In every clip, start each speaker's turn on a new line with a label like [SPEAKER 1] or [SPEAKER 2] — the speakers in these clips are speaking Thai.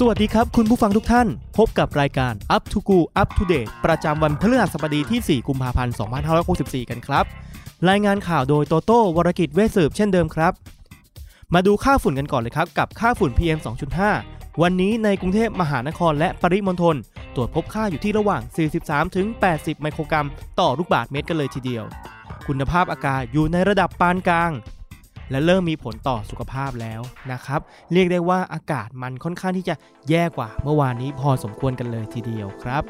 [SPEAKER 1] สวัสดีครับ คุณผู้ฟังทุกท่าน พบกับรายการ Up to Go Up to Date ประจำวันพฤหัสบดีที่ 4 กุมภาพันธ์ 2564 กันครับ รายงานข่าวโดยโตโต้วรกิจเวสืบเช่นเดิมครับ มาดูค่าฝุ่นกันก่อนเลยครับ กับค่าฝุ่น PM 2.5 วันนี้ในกรุงเทพมหานครและปริมณฑลตรวจพบค่าอยู่ที่ระหว่าง 43 ถึง 80 ไมโครกรัม ต่อลูกบาศก์เมตรกันเลยทีเดียว คุณภาพอากาศอยู่ในระดับปานกลาง และเริ่มมีผลต่อสุขภาพแล้วนะครับ เรียกได้ว่าอากาศมันค่อนข้างที่จะแย่กว่าเมื่อวานนี้พอสมควรกันเลยทีเดียวครับ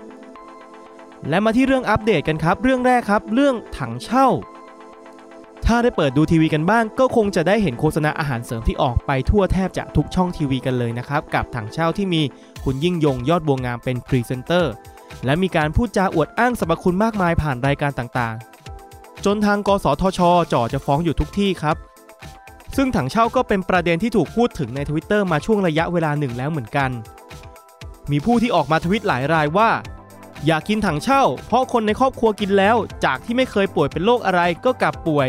[SPEAKER 1] และมาที่เรื่องอัปเดตกันครับ เรื่องแรกครับ เรื่องถังเช่า ถ้าได้เปิดดูทีวีกันบ้าง ก็คงจะได้เห็นโฆษณาอาหารเสริมที่ออกไปทั่วแทบจะทุกช่องทีวีกันเลยนะครับกับถังเช่าที่มีคุณยิ่งยงยอดบัวงามเป็นพรีเซนเตอร์และมีการพูดจาอวดอ้างสรรพคุณมากมายผ่านรายการต่างๆ จนทางกสทช จ่อจะฟ้องอยู่ทุกที่ครับ ซึ่งถังเช่าก็เป็นประเด็นที่ถูกพูดถึงในทวิตเตอร์มาช่วงระยะเวลาหนึ่งแล้วเหมือนกัน มีผู้ที่ออกมาทวิตหลายรายว่า อยากกินถังเช่า เพราะคนในครอบครัวกินแล้ว จากที่ไม่เคยป่วยเป็นโรคอะไรก็กลับป่วย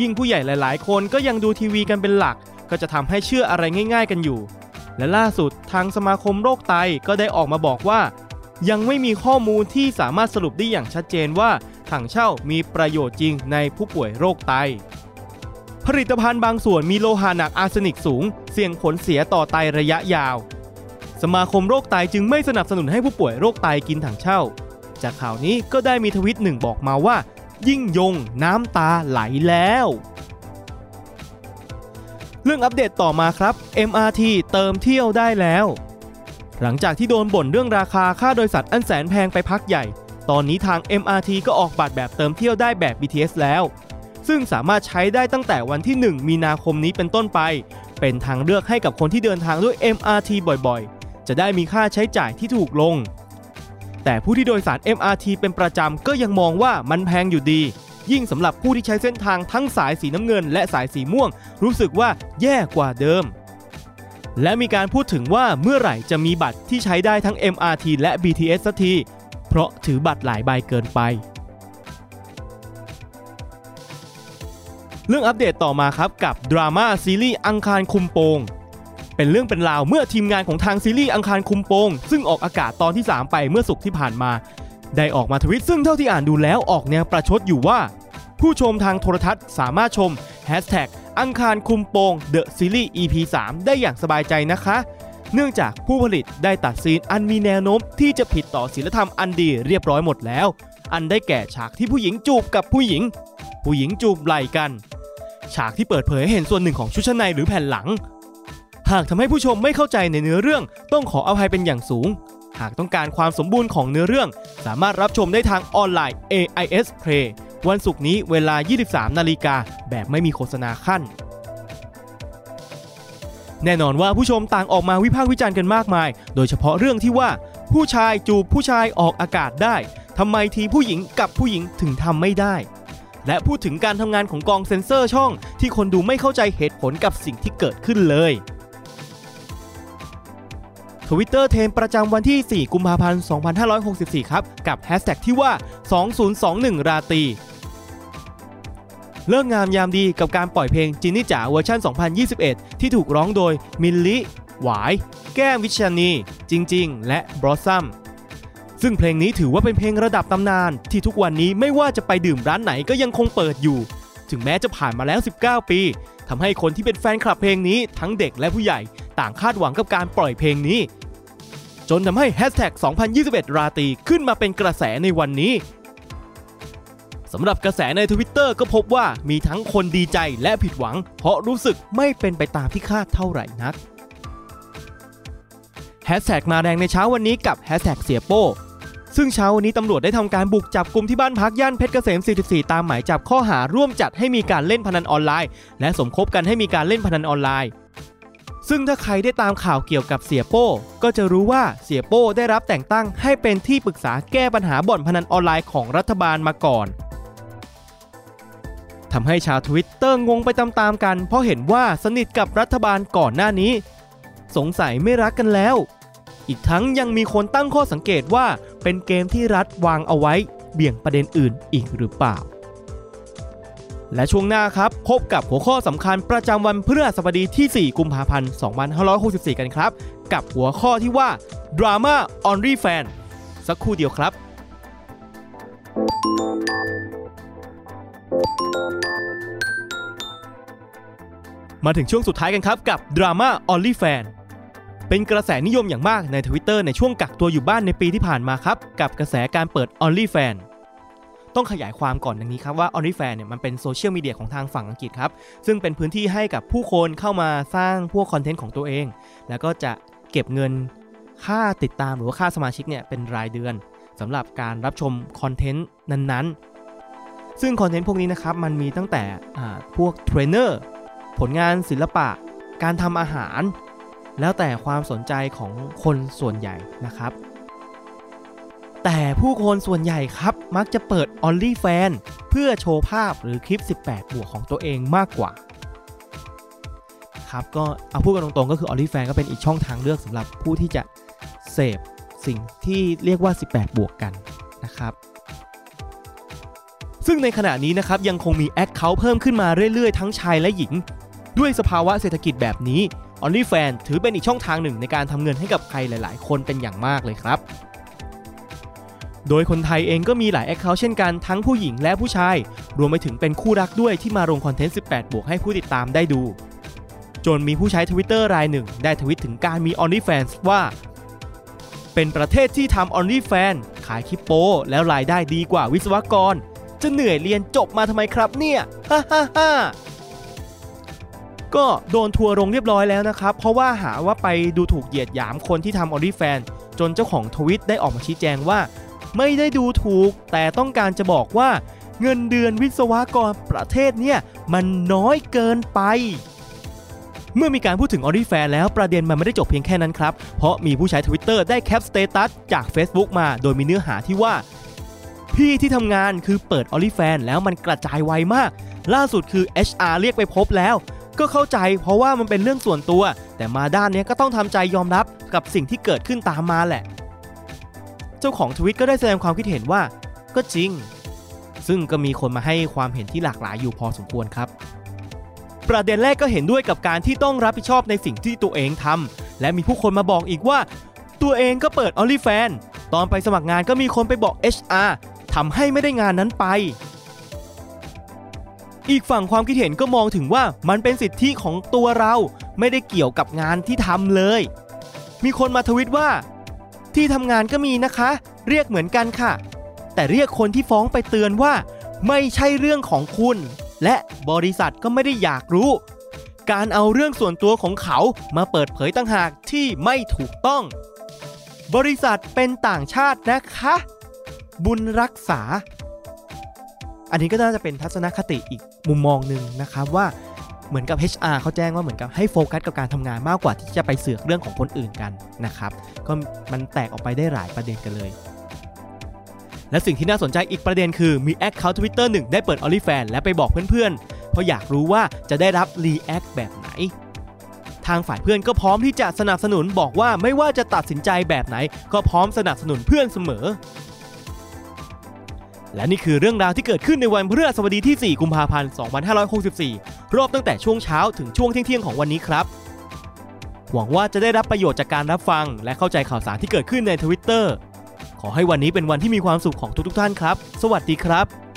[SPEAKER 1] ยิ่งผู้ใหญ่หลาย ๆ คนก็ยังดูทีวีกันเป็นหลัก ก็จะทำให้เชื่ออะไรง่าย ๆ กันอยู่ และล่าสุดทางสมาคมโรคไตก็ได้ออกมาบอกว่า ยังไม่มีข้อมูลที่สามารถสรุปได้อย่างชัดเจนว่าถังเช่ามีประโยชน์จริงในผู้ป่วยโรคไต ผลิตภัณฑ์บางส่วนมีโลหะหนักอาร์เซนิกสูง เสี่ยงผลเสียต่อไตระยะยาว สมาคมโรคไตจึงไม่สนับสนุนให้ผู้ป่วยโรคไตกินถังเช่า จากข่าวนี้ก็ได้มีทวิตหนึ่งบอกมาว่า ยิ่งยงน้ำตาไหลแล้ว เรื่องอัปเดตต่อมาครับ MRT เติมเที่ยวได้แล้ว หลังจากที่โดนบ่นเรื่องราคาค่าโดยสารอันแสนแพงไปพักใหญ่ ตอนนี้ทาง MRT ก็ออกบัตรแบบเติมเที่ยวได้แบบ BTS แล้ว ซึ่งสามารถใช้ได้ตั้งแต่วันที่ 1 มีนาคมนี้เป็นต้นไป เป็นทางเลือกให้กับคนที่เดินทางด้วย MRT บ่อยๆ จะได้มีค่าใช้จ่ายที่ถูกลง แต่ผู้ที่โดยสาร MRT เป็นประจำก็ยังมองว่ามันแพงอยู่ดี ยิ่งสำหรับผู้ที่ใช้เส้นทางทั้งสายสีน้ำเงิน และสายสีม่วง รู้สึกว่าแย่กว่าเดิม และมีการพูดถึงว่าเมื่อไหร่จะมีบัตรที่ใช้ได้ทั้ง MRT และ BTS สักที เพราะถือบัตรหลายใบเกินไป เรื่องอัปเดตต่อมาครับกับดราม่าซีรีส์อังคารคุมโปง เป็นเรื่องเป็นราวเมื่อทีมงานของทางซีรีส์อังคารคุมโปง ซึ่งออกอากาศตอนที่ 3 ไปเมื่อสุกที่ผ่านมา ได้ออกมาทวิตซึ่งเท่าที่อ่านดูแล้วออกแนวประชดอยู่ว่า ผู้ชมทางโทรทัศน์สามารถชม Hashtag อังคารคุมโปง The Series EP 3ได้อย่างสบายใจนะคะ เนื่องจากผู้ผลิตได้ตัดซีนอันมีแนวโน้มที่จะผิดต่อศีลธรรมอันดีเรียบร้อยหมดแล้ว อันได้แก่ฉากที่ผู้หญิงจูบกับผู้หญิง ผู้หญิงจูบไหล่กัน ฉากที่เปิดเผยให้เห็นส่วนหนึ่งของชุดชั้นในหรือแผ่นหลัง หากทำให้ผู้ชมไม่เข้าใจในเนื้อเรื่องต้องขออภัยเป็นอย่างสูง หากต้องการความสมบูรณ์ของเนื้อเรื่อง สามารถรับชมได้ทางออนไลน์ AIS Play วันศุกร์นี้เวลา 23 นาฬิกาแบบไม่มีโฆษณาขั้น แน่นอนว่าผู้ชมต่างออกมาวิพากษ์วิจารณ์กันมากมาย โดยเฉพาะเรื่องที่ว่า ผู้ชายจูบผู้ชายออกอากาศได้ทำไมทีผู้หญิงกับผู้หญิงถึงทำไม่ได้ และพูดถึงการทำงานของกองเซ็นเซอร์ช่อง ที่คนดูไม่เข้าใจเหตุผลกับสิ่งที่เกิดขึ้นเลยTwitter Trend ประจำวันที่ 4 กุมภาพันธ์ 2564 ครับ กับแฮชแท็กที่ว่า 2021 ราตรีฤกษ์งามยามดีกับการปล่อยเพลงจินนี่จ๋าเวอร์ชัน2021 ที่ถูกร้องโดยมิลลิ หวาย แก้มวิชญาณี จิง จิง และบลอสซั่ม ซึ่งเพลงนี้ถือว่าเป็นเพลงระดับตำนาน ที่ทุกวันนี้ไม่ว่าจะไปดื่มร้านไหนก็ยังคงเปิดอยู่ ถึงแม้จะผ่านมาแล้ว 19 ปีทำให้คนที่เป็นแฟนคลับเพลงนี้ทั้งเด็กและผู้ใหญ่ ต่างคาดหวังกับการปล่อยเพลงนี้ จนทำให้แฮชแท็ก2021 ราตรีขึ้นมาเป็นกระแสในวันนี้สำหรับกระแสในทวิตเตอร์ก็พบว่ามีทั้งคนดีใจและผิดหวัง เพราะรู้สึกไม่เป็นไปตามที่คาดเท่าไหร่นักแฮชแท็กมาแรงในเช้าวันนี้กับแฮชแท็กเสี่ยโป้ ซึ่งเช้าวันนี้ตำรวจได้ทำการบุกจับกลุ่มที่บ้านพักย่านเพชรเกษม 44 ตามหมายจับข้อหาร่วมจัดให้มีการเล่นพนันออนไลน์ และสมคบกันให้มีการเล่นพนันออนไลน์ ซึ่งถ้าใครได้ตามข่าวเกี่ยวกับเสียโป้ ก็จะรู้ว่าเสียโป้ได้รับแต่งตั้งให้เป็นที่ปรึกษาแก้ปัญหาบ่อนพนันออนไลน์ของรัฐบาลมาก่อนทำให้ชาวทวิตเตอร์งงไปตามๆกัน เพราะเห็นว่าสนิทกับรัฐบาลก่อนหน้านี้ สงสัยไม่รักกันแล้ว อีกทั้งยังมีคนตั้งข้อสังเกตว่า เป็นเกมที่รัฐวางเอาไว้เบี่ยงประเด็นอื่นอีกหรือเปล่า และช่วงหน้าครับ พบกับหัวข้อสำคัญประจำวันพฤหัสบดีที่ 4 กุมภาพันธ์ 2564 กันครับ กับหัวข้อที่ว่า Drama on r e Fan สักครู่เดียวครับมาถึงช่วงสุดท้ายกันครับกับ Drama Only Fan เป็นกระแสนิยมอย่างมากใน Twitter ในช่วงกักตัวอยู่บ้านในปีที่ผ่านมาครับ กับกระแสการเปิด OnlyFan ต้องขยายความก่อนดังนี้ครับว่า OnlyFan เนี่ยมันเป็นโซเชียลมีเดียของทางฝั่งอังกฤษครับ ซึ่งเป็นพื้นที่ให้กับผู้คนเข้ามาสร้างพวกคอนเทนต์ของตัวเอง แล้วก็จะเก็บเงินค่าติดตามหรือว่าค่าสมาชิกเนี่ยเป็นรายเดือนสำหรับการรับชมคอนเทนต์นั้นๆ ซึ่งคอนเทนต์พวกนี้นะครับมันมีตั้งแต่พวกเทรนเนอร์ผลงานศิลปะ การทำอาหาร แล้วแต่ความสนใจของคนส่วนใหญ่นะครับ แต่ผู้คนส่วนใหญ่ครับมักจะเปิด OnlyFans เพื่อโชว์ภาพหรือคลิป 18 บวกของตัวเองมากกว่าครับก็เอาพูดกันตรงๆก็คือ OnlyFans ก็เป็นอีกช่องทางเลือกสำหรับผู้ที่จะเสพสิ่งที่เรียกว่า 18 บวกกันนะครับซึ่งในขณะนี้นะครับยังคงมี account เพิ่มขึ้นมาเรื่อยๆ ทั้งชายและหญิง ด้วยสภาวะเศรษฐกิจแบบนี้ OnlyFans ถือเป็นอีกช่องทางหนึ่งในการทำเงินให้กับใครหลาย ๆ คนเป็นอย่างมากเลยครับ โดยคนไทยเองก็มีหลาย account เช่นกันทั้งผู้หญิงและผู้ชาย รวมไปถึงเป็นคู่รักด้วยที่มาลงคอนเทนต์ 18 บวกให้ผู้ติดตามได้ดู จนมีผู้ใช้ทวิตเตอร์รายหนึ่ง ได้ทวิตถึงการมี OnlyFans ว่า เป็นประเทศที่ทำ OnlyFans ขายคลิปโป๊แล้วรายได้ดีกว่าวิศวกร จะเหนื่อยเรียนจบมาทำไมครับเนี่ยฮ่าฮ่าฮ่า ก็โดนทัวร์ลงเรียบร้อยแล้วนะครับ เพราะว่าหาว่าไปดูถูกเหยียดหยามคนที่ทำ OnlyFans จนเจ้าของทวิตได้ออกมาชี้แจงว่า ไม่ได้ดูถูก แต่ต้องการจะบอกว่า เงินเดือนวิศวกรประเทศเนี่ยมันน้อยเกินไปเมื่อมีการพูดถึง OnlyFans แล้วประเด็นมันไม่ได้จบเพียงแค่นั้นครับ เพราะมีผู้ใช้ Twitter ได้แคป status จาก Facebook มาโดยมีเนื้อหาที่ว่า พี่ที่ทำงานคือเปิด OnlyFans แล้วมันกระจายไวมาก ล่าสุดคือ HR เรียกไปพบแล้ว ก็เข้าใจเพราะว่ามันเป็นเรื่องส่วนตัว แต่มาด้านนี้ก็ต้องทำใจยอมรับกับสิ่งที่เกิดขึ้นตามมาแหละ เจ้าของทวิตก็ได้แสดงความคิดเห็นว่า ก็จริง ซึ่งก็มีคนมาให้ความเห็นที่หลากหลายอยู่พอสมควรครับ ประเด็นแรกก็เห็นด้วยกับการที่ต้องรับผิดชอบในสิ่งที่ตัวเองทำและมีผู้คนมาบอกอีกว่า ตัวเองก็เปิด OnlyFans ตอนไปสมัครงานก็มีคนไปบอก HR ทำให้ไม่ได้งานนั้นไป อีกฝั่งความคิดเห็นก็มองถึงว่ามันเป็นสิทธิของตัวเรา ไม่ได้เกี่ยวกับงานที่ทำเลย มีคนมาทวิตว่า ที่ทำงานก็มีนะคะ เรียกเหมือนกันค่ะ แต่เรียกคนที่ฟ้องไปเตือนว่า ไม่ใช่เรื่องของคุณ และบริษัทก็ไม่ได้อยากรู้ การเอาเรื่องส่วนตัวของเขามาเปิดเผยต่างหากที่ไม่ถูกต้อง บริษัทเป็นต่างชาตินะคะ บุญรักษาอันนี้ก็น่าจะเป็นทัศนคติอีก มุมมองหนึ่งนะครับว่าเหมือนกับ HR เขาแจ้งว่าเหมือนกับให้โฟกัสกับการทำงานมากกว่าที่จะไปเสือกเรื่องของคนอื่นกันนะครับ ก็มันแตกออกไปได้หลายประเด็นกันเลย และสิ่งที่น่าสนใจอีกประเด็นคือมี account ทวิตเตอร์หนึ่งได้เปิด o n l y f a n และไปบอกเพื่อนๆ เพราะอยากรู้ว่าจะได้รับ react แบบไหน ทางฝ่ายเพื่อนก็พร้อมที่จะสนับสนุนบอกว่าไม่ว่าจะตัดสินใจแบบไหน ก็พร้อมสนับสนุนเพื่อนเสมอ และนี่คือเรื่องราวที่เกิดขึ้นในวันพฤหัสบดีที่ 4 กุมภาพันธ์ 2564 รอบตั้งแต่ช่วงเช้าถึงช่วงเที่ยงของวันนี้ครับ หวังว่าจะได้รับประโยชน์จากการรับฟัง และเข้าใจข่าวสารที่เกิดขึ้นในทวิตเตอร์ขอให้วันนี้เป็นวันที่มีความสุขของทุกๆท่านครับ สวัสดีครับ